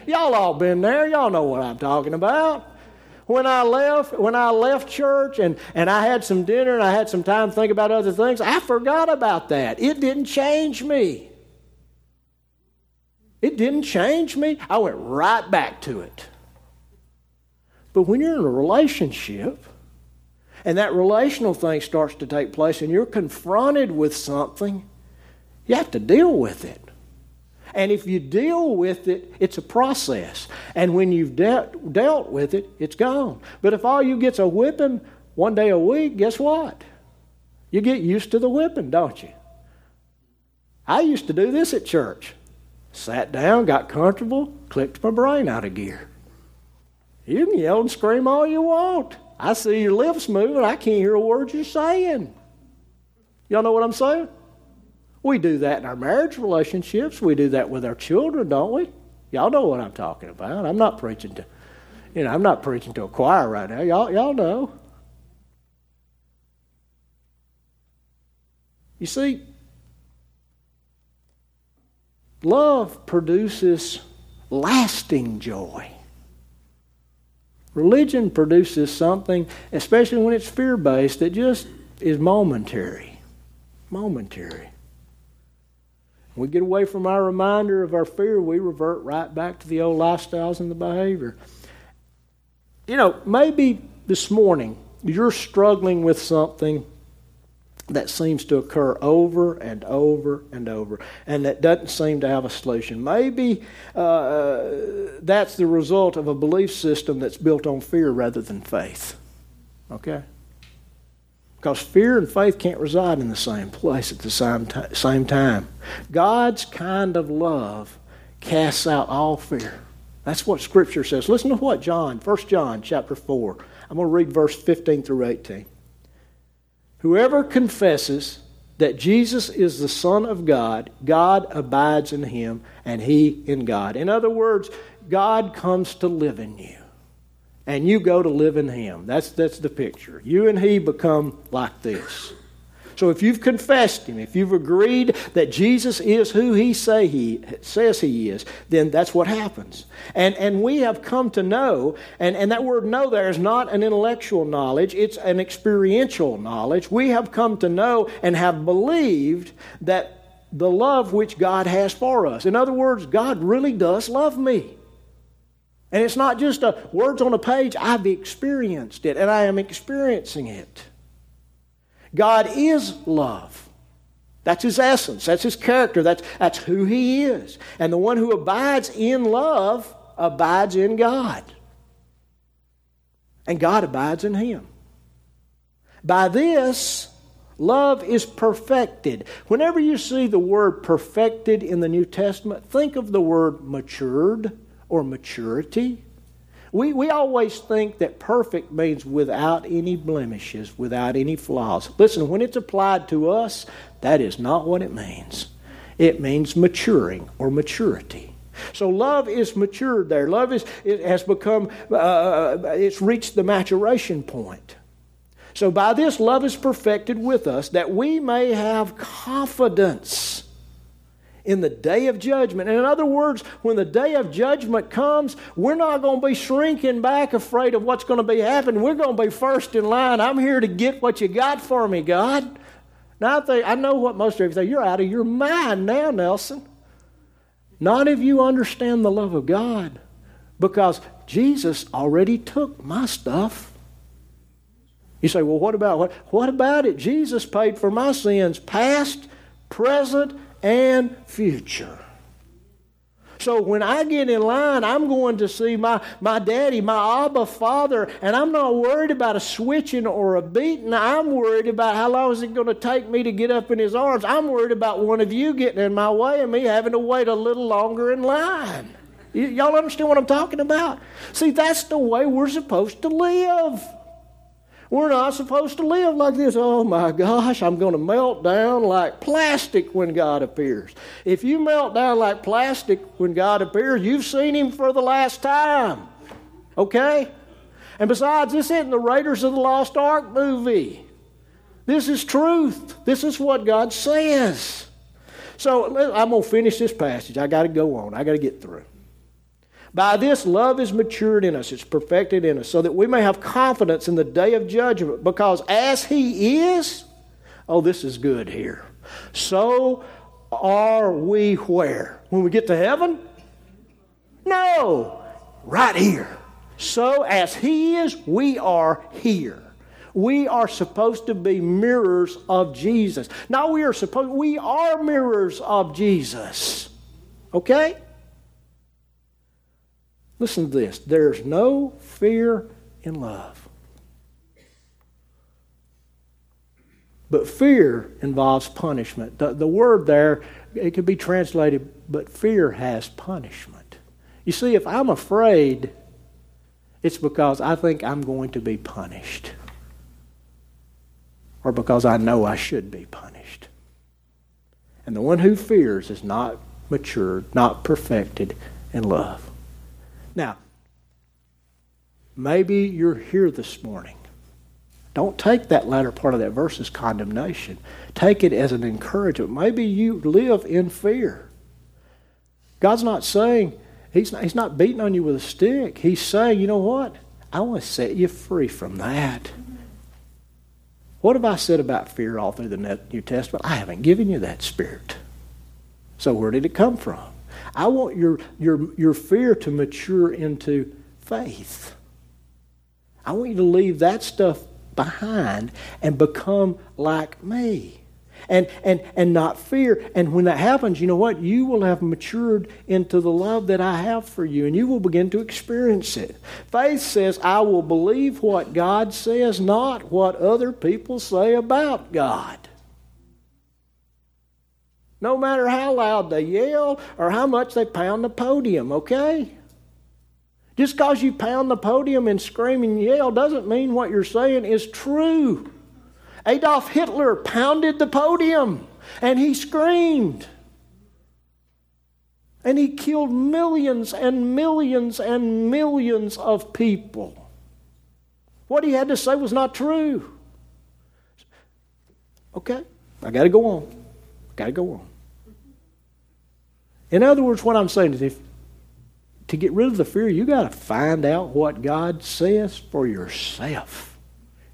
Y'all all been there. Y'all know what I'm talking about. When I left, when I left church and, and I had some dinner and I had some time to think about other things, I forgot about that. It didn't change me. It didn't change me. I went right back to it. But when you're in a relationship, and that relational thing starts to take place, and you're confronted with something, you have to deal with it. And if you deal with it, it's a process. And when you've de- dealt with it, it's gone. But if all you get's a whipping one day a week, guess what? You get used to the whipping, don't you? I used to do this at church. Sat down, got comfortable, clicked my brain out of gear. You can yell and scream all you want. I see your lips moving. I can't hear a word you're saying. Y'all know what I'm saying? We do that in our marriage relationships. We do that with our children, don't we? Y'all know what I'm talking about. I'm not preaching to, you know, I'm not preaching to a choir right now. Y'all, y'all know. You see, love produces lasting joy. Religion produces something, especially when it's fear based, that just is momentary. Momentary. We get away from our reminder of our fear, we revert right back to the old lifestyles and the behavior. You know, maybe this morning you're struggling with something that seems to occur over and over and over, and that doesn't seem to have a solution. Maybe uh, that's the result of a belief system that's built on fear rather than faith. Okay? Because fear and faith can't reside in the same place at the same, t- same time. God's kind of love casts out all fear. That's what Scripture says. Listen to what John, 1 John chapter 4. I'm going to read verse 15 through 18. Whoever confesses that Jesus is the Son of God, God abides in him and he in God. In other words, God comes to live in you and you go to live in him. That's, that's the picture. You and he become like this. So if you've confessed him, if you've agreed that Jesus is who he say he says he is, then that's what happens. And and we have come to know, and, and that word know there is not an intellectual knowledge, it's an experiential knowledge. We have come to know and have believed that the love which God has for us. In other words, God really does love me. And it's not just a words on a page, I've experienced it, and I am experiencing it. God is love. That's his essence. That's his character. That's, that's who he is. And the one who abides in love abides in God. And God abides in him. By this, love is perfected. Whenever you see the word perfected in the New Testament, think of the word matured or maturity. We, we always think that perfect means without any blemishes, without any flaws. Listen, when it's applied to us, that is not what it means. It means maturing or maturity. So love is matured there. Love is it has become uh, it's reached the maturation point. So by this love is perfected with us that we may have confidence in the day of judgment. And in other words, when the day of judgment comes, we're not going to be shrinking back afraid of what's going to be happening. We're going to be first in line. I'm here to get what you got for me, God. Now I think I know what most of you say. You're out of your mind now, Nelson. Not if you understand the love of God, because Jesus already took my stuff. You say, well, what about what? What about it? Jesus paid for my sins, past, present, and future. So when I get in line, I'm going to see my, my daddy, my Abba Father, and I'm not worried about a switching or a beating. I'm worried about how long is it going to take me to get up in his arms. I'm worried about one of you getting in my way and me having to wait a little longer in line. y'all understand what I'm talking about? See, that's the way we're supposed to live. We're not supposed to live like this. Oh my gosh, I'm going to melt down like plastic when God appears. If you melt down like plastic when God appears, you've seen Him for the last time. Okay? And besides, this isn't the Raiders of the Lost Ark movie. This is truth. This is what God says. So I'm going to finish this passage. I got to go on, I got to get through. By this, love is matured in us, it's perfected in us, so that we may have confidence in the day of judgment. Because as He is, oh, this is good here. So are we where? When we get to heaven? No, right here. So as He is, we are here. We are supposed to be mirrors of Jesus. Now we are supposed we are mirrors of Jesus. Okay? Listen to this. There's no fear in love. But fear involves punishment. The, the word there, it could be translated, but fear has punishment. You see, if I'm afraid, it's because I think I'm going to be punished. Or because I know I should be punished. And the one who fears is not matured, not perfected in love. Now, maybe you're here this morning don't take that latter part of that verse as condemnation. Take it as an encouragement. Maybe you live in fear. God's not saying, He's not, he's not beating on you with a stick. He's saying, you know what? I want to set you free from that. What have I said about fear all through the New Testament? I haven't given you that spirit. So where did it come from? I want your, your, your fear to mature into faith. I want you to leave that stuff behind and become like me. And, and, and not fear. And when that happens, you know what? You will have matured into the love that I have for you, and you will begin to experience it. Faith says, I will believe what God says, not what other people say about God. No matter how loud they yell or how much they pound the podium, okay? Just because you pound the podium and scream and yell doesn't mean what you're saying is true. Adolf Hitler pounded the podium and he screamed. And he killed millions and millions and millions of people. What he had to say was not true. Okay, I got to go on. Got to go on. In other words, what I'm saying is if to get rid of the fear, you got to find out what God says for yourself.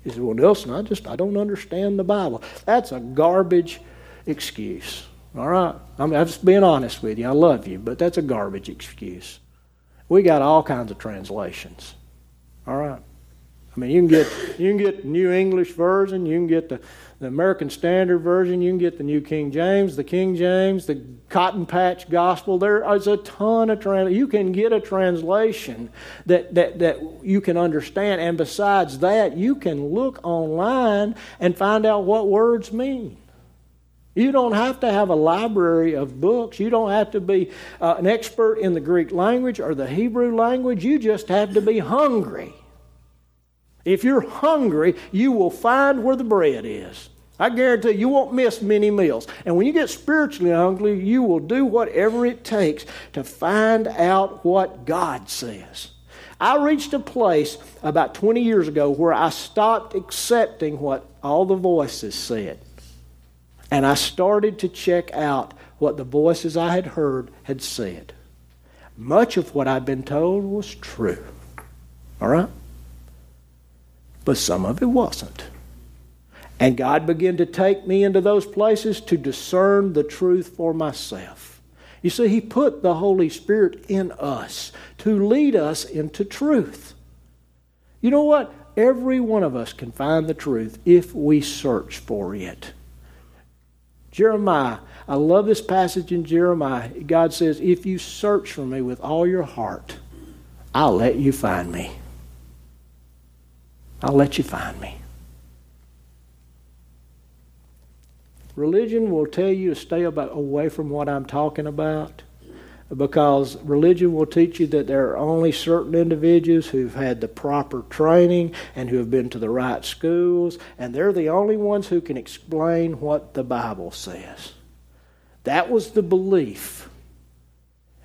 He said, Well, Nelson, I just I don't understand the Bible. That's a garbage excuse. All right. I'm, I'm just being honest with you. I love you, but that's a garbage excuse. We got all kinds of translations. All right. I mean, you can get you can get New English version, you can get the the American Standard Version, you can get the New King James, the King James, the Cotton Patch Gospel. There is a ton of trans. You can get a translation that, that, that you can understand. And besides that, you can look online and find out what words mean. You don't have to have a library of books. You don't have to be uh, an expert in the Greek language or the Hebrew language. You just have to be hungry if you're hungry, you will find where the bread is. I guarantee you, won't miss many meals. And when you get spiritually hungry, you will do whatever it takes to find out what God says. I reached a place about 20 years ago where I stopped accepting what all the voices said. And I started to check out what the voices I had heard had said. Much of what I'd been told was true. All right? But some of it wasn't. And God began to take me into those places to discern the truth for myself. You see, He put the Holy Spirit in us to lead us into truth. You know what? Every one of us can find the truth if we search for it. Jeremiah, I love this passage in Jeremiah. God says, If you search for me with all your heart, I'll let you find me. I'll let you find me. Religion will tell you to stay about, away from what I'm talking about because religion will teach you that there are only certain individuals who've had the proper training and who have been to the right schools, and they're the only ones who can explain what the Bible says. That was the belief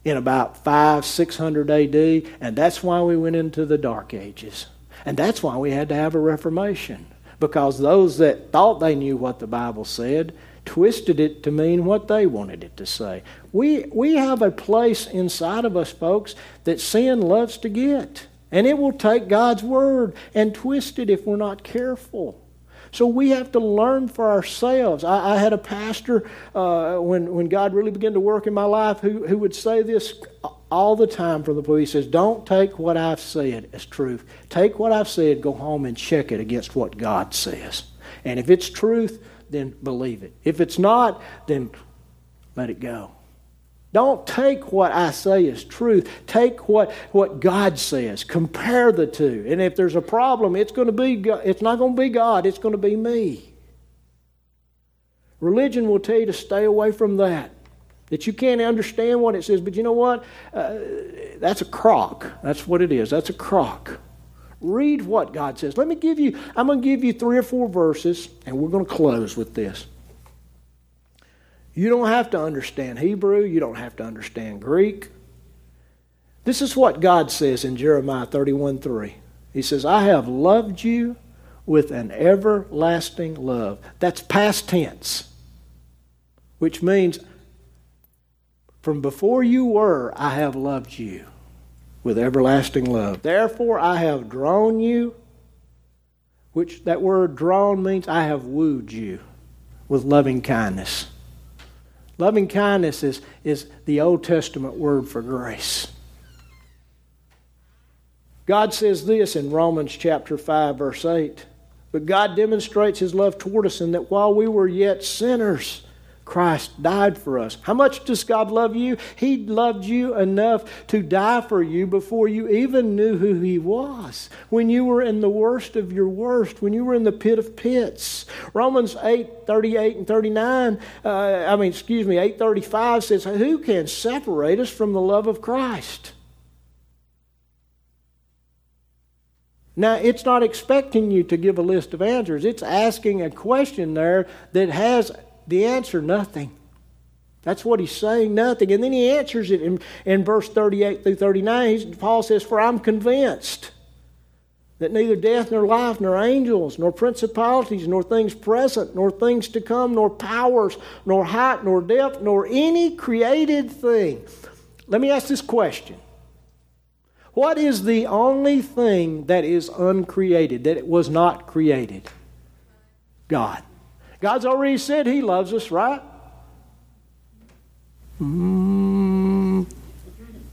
in about 5, 600 AD, and that's why we went into the Dark Ages. And that's why we had to have a Reformation. Because those that thought they knew what the Bible said twisted it to mean what they wanted it to say. We, we have a place inside of us, folks, that sin loves to get. And it will take God's Word and twist it if we're not careful. So we have to learn for ourselves. I, I had a pastor uh, when, when God really began to work in my life who, who would say this all the time from the. He says, Don't take what I've said as truth. Take what I've said, go home and check it against what God says. And if it's truth, then believe it. If it's not, then let it go. Don't take what I say as truth. Take what, what God says. Compare the two. And if there's a problem, it's going to be it's not going to be God, it's going to be me. Religion will tell you to stay away from that. That you can't understand what it says, but you know what? Uh, that's a crock. That's what it is. That's a crock. Read what God says. Let me give you, I'm going to give you three or four verses, and we're going to close with this. You don't have to understand Hebrew, you don't have to understand Greek. This is what God says in Jeremiah 31 3. He says, I have loved you with an everlasting love. That's past tense, which means from before you were, I have loved you with everlasting love. Therefore, I have drawn you, which that word drawn means I have wooed you with loving kindness. Loving kindness is, is the Old Testament word for grace. God says this in Romans chapter 5, verse 8. But God demonstrates his love toward us in that while we were yet sinners, Christ died for us. How much does God love you? He loved you enough to die for you before you even knew who He was. When you were in the worst of your worst, when you were in the pit of pits. Romans 8 38 and 39, uh, I mean, excuse me, 8 35 says, Who can separate us from the love of Christ? Now, it's not expecting you to give a list of answers. It's asking a question there that has the answer, nothing. That's what he's saying, nothing. And then he answers it in, in verse 38 through 39. Paul says, For I'm convinced that neither death nor life, nor angels, nor principalities, nor things present, nor things to come, nor powers, nor height, nor depth, nor any created thing. Let me ask this question. What is the only thing that is uncreated, that it was not created? God. God's already said He loves us, right? Mm,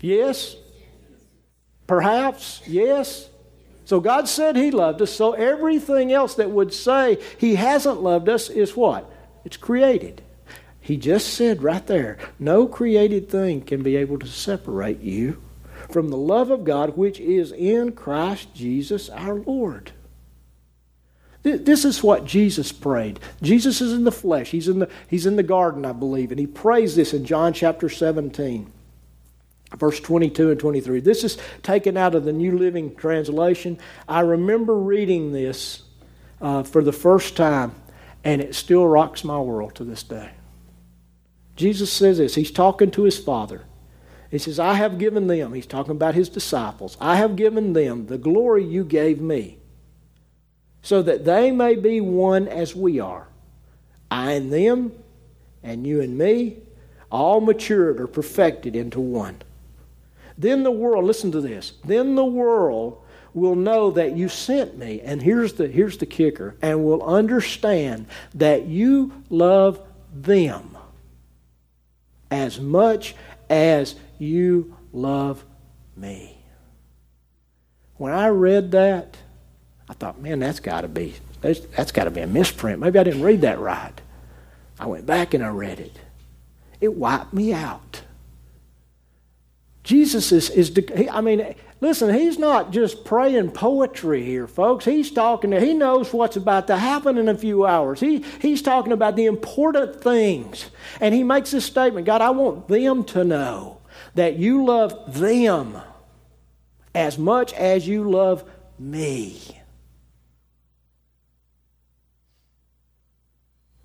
yes. Perhaps. Yes. So God said He loved us. So everything else that would say He hasn't loved us is what? It's created. He just said right there no created thing can be able to separate you from the love of God which is in Christ Jesus our Lord. This is what Jesus prayed. Jesus is in the flesh. He's in the, he's in the garden, I believe. And he prays this in John chapter 17, verse 22 and 23. This is taken out of the New Living Translation. I remember reading this uh, for the first time, and it still rocks my world to this day. Jesus says this. He's talking to his Father. He says, I have given them, he's talking about his disciples, I have given them the glory you gave me so that they may be one as we are. I and them, and you and me, all matured or perfected into one. Then the world, listen to this, then the world will know that you sent me. And here's the, here's the kicker, and will understand that you love them as much as you love me. When I read that, I thought, man, that's got to be that's, that's got to be a misprint. Maybe I didn't read that right. I went back and I read it. It wiped me out. Jesus is, is I mean, listen, he's not just praying poetry here, folks. He's talking, he knows what's about to happen in a few hours. He, he's talking about the important things. And he makes this statement God, I want them to know that you love them as much as you love me.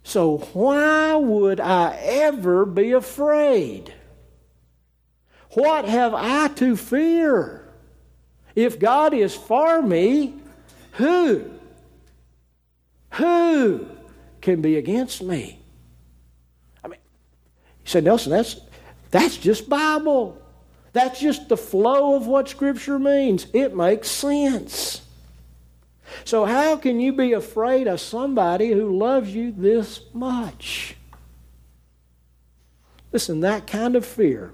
So why would I ever be afraid? What have I to fear? If God is for me, who? Who can be against me? I mean, you said, Nelson, that's, that's just Bible. That's just the flow of what Scripture means. It makes sense. So, how can you be afraid of somebody who loves you this much? Listen, that kind of fear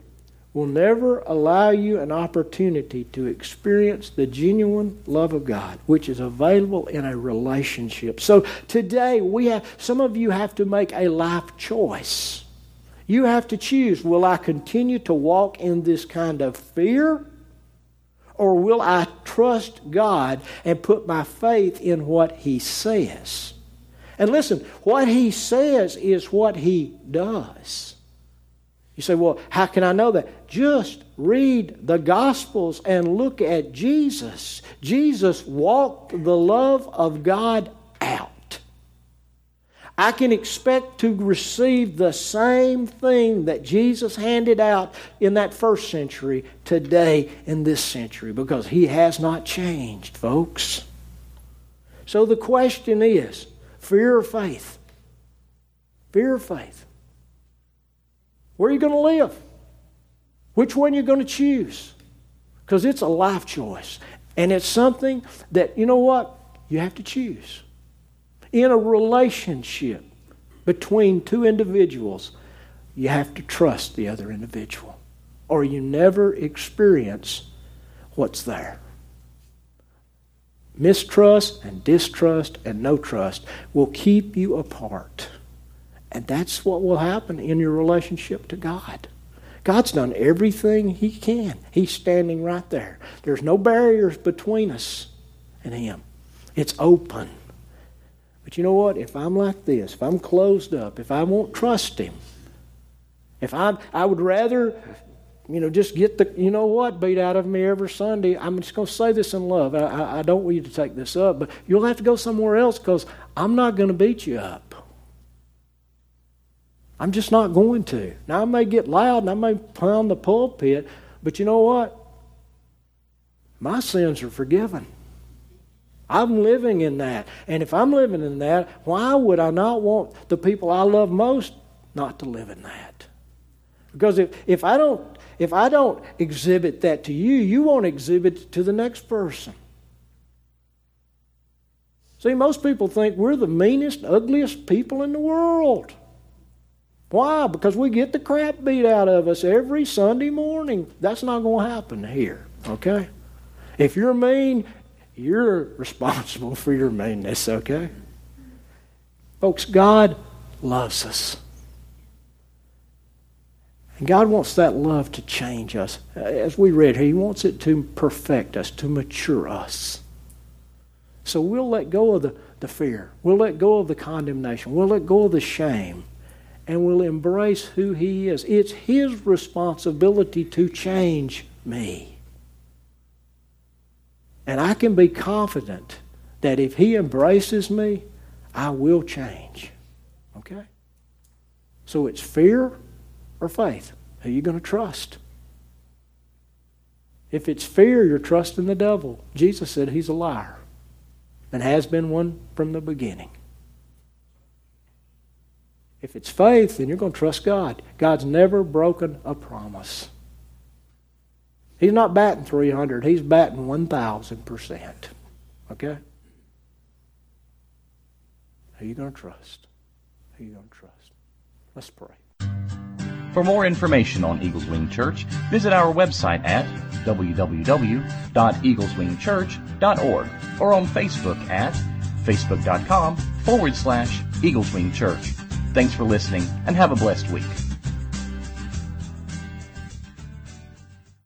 will never allow you an opportunity to experience the genuine love of God, which is available in a relationship. So today, we have, some of you have to make a life choice. You have to choose will I continue to walk in this kind of fear? Or will I trust God and put my faith in what He says? And listen, what He says is what He does. You say, well, how can I know that? Just read the Gospels and look at Jesus. Jesus walked the love of God out. I can expect to receive the same thing that Jesus handed out in that first century today in this century because he has not changed, folks. So the question is fear or faith? Fear or faith? Where are you going to live? Which one are you going to choose? Because it's a life choice. And it's something that, you know what? You have to choose. In a relationship between two individuals, you have to trust the other individual, or you never experience what's there. Mistrust and distrust and no trust will keep you apart. And that's what will happen in your relationship to God. God's done everything He can. He's standing right there. There's no barriers between us and Him. It's open. But you know what? If I'm like this, if I'm closed up, if I won't trust Him, if I I would rather, you know, just get the you know what beat out of me every Sunday. I'm just going to say this in love. I, I, I don't want you to take this up, but you'll have to go somewhere else because I'm not going to beat you up. I'm just not going to. Now, I may get loud and I may pound the pulpit, but you know what? My sins are forgiven. I'm living in that. And if I'm living in that, why would I not want the people I love most not to live in that? Because if, if I don't if I don't exhibit that to you, you won't exhibit it to the next person. See, most people think we're the meanest, ugliest people in the world. Why? Because we get the crap beat out of us every Sunday morning. That's not going to happen here, okay? If you're mean, you're responsible for your meanness, okay? Folks, God loves us. And God wants that love to change us. As we read He wants it to perfect us, to mature us. So we'll let go of the, the fear. We'll let go of the condemnation. We'll let go of the shame and we'll embrace who He is. It's His responsibility to change me. And I can be confident that if He embraces me, I will change. Okay? So it's fear or faith. Who are you going to trust? If it's fear, you're trusting the devil. Jesus said he's a liar and has been one from the beginning. If it's faith, then you're going to trust God. God's never broken a promise. He's not batting 300, he's batting 1,000%. Okay? Who you going to trust? Who you going to trust? Let's pray. For more information on Eagles Wing Church, visit our website at www.eagleswingchurch.org or on Facebook at facebook.com forward slash Eagles Wing Church. Thanks for listening and have a blessed week.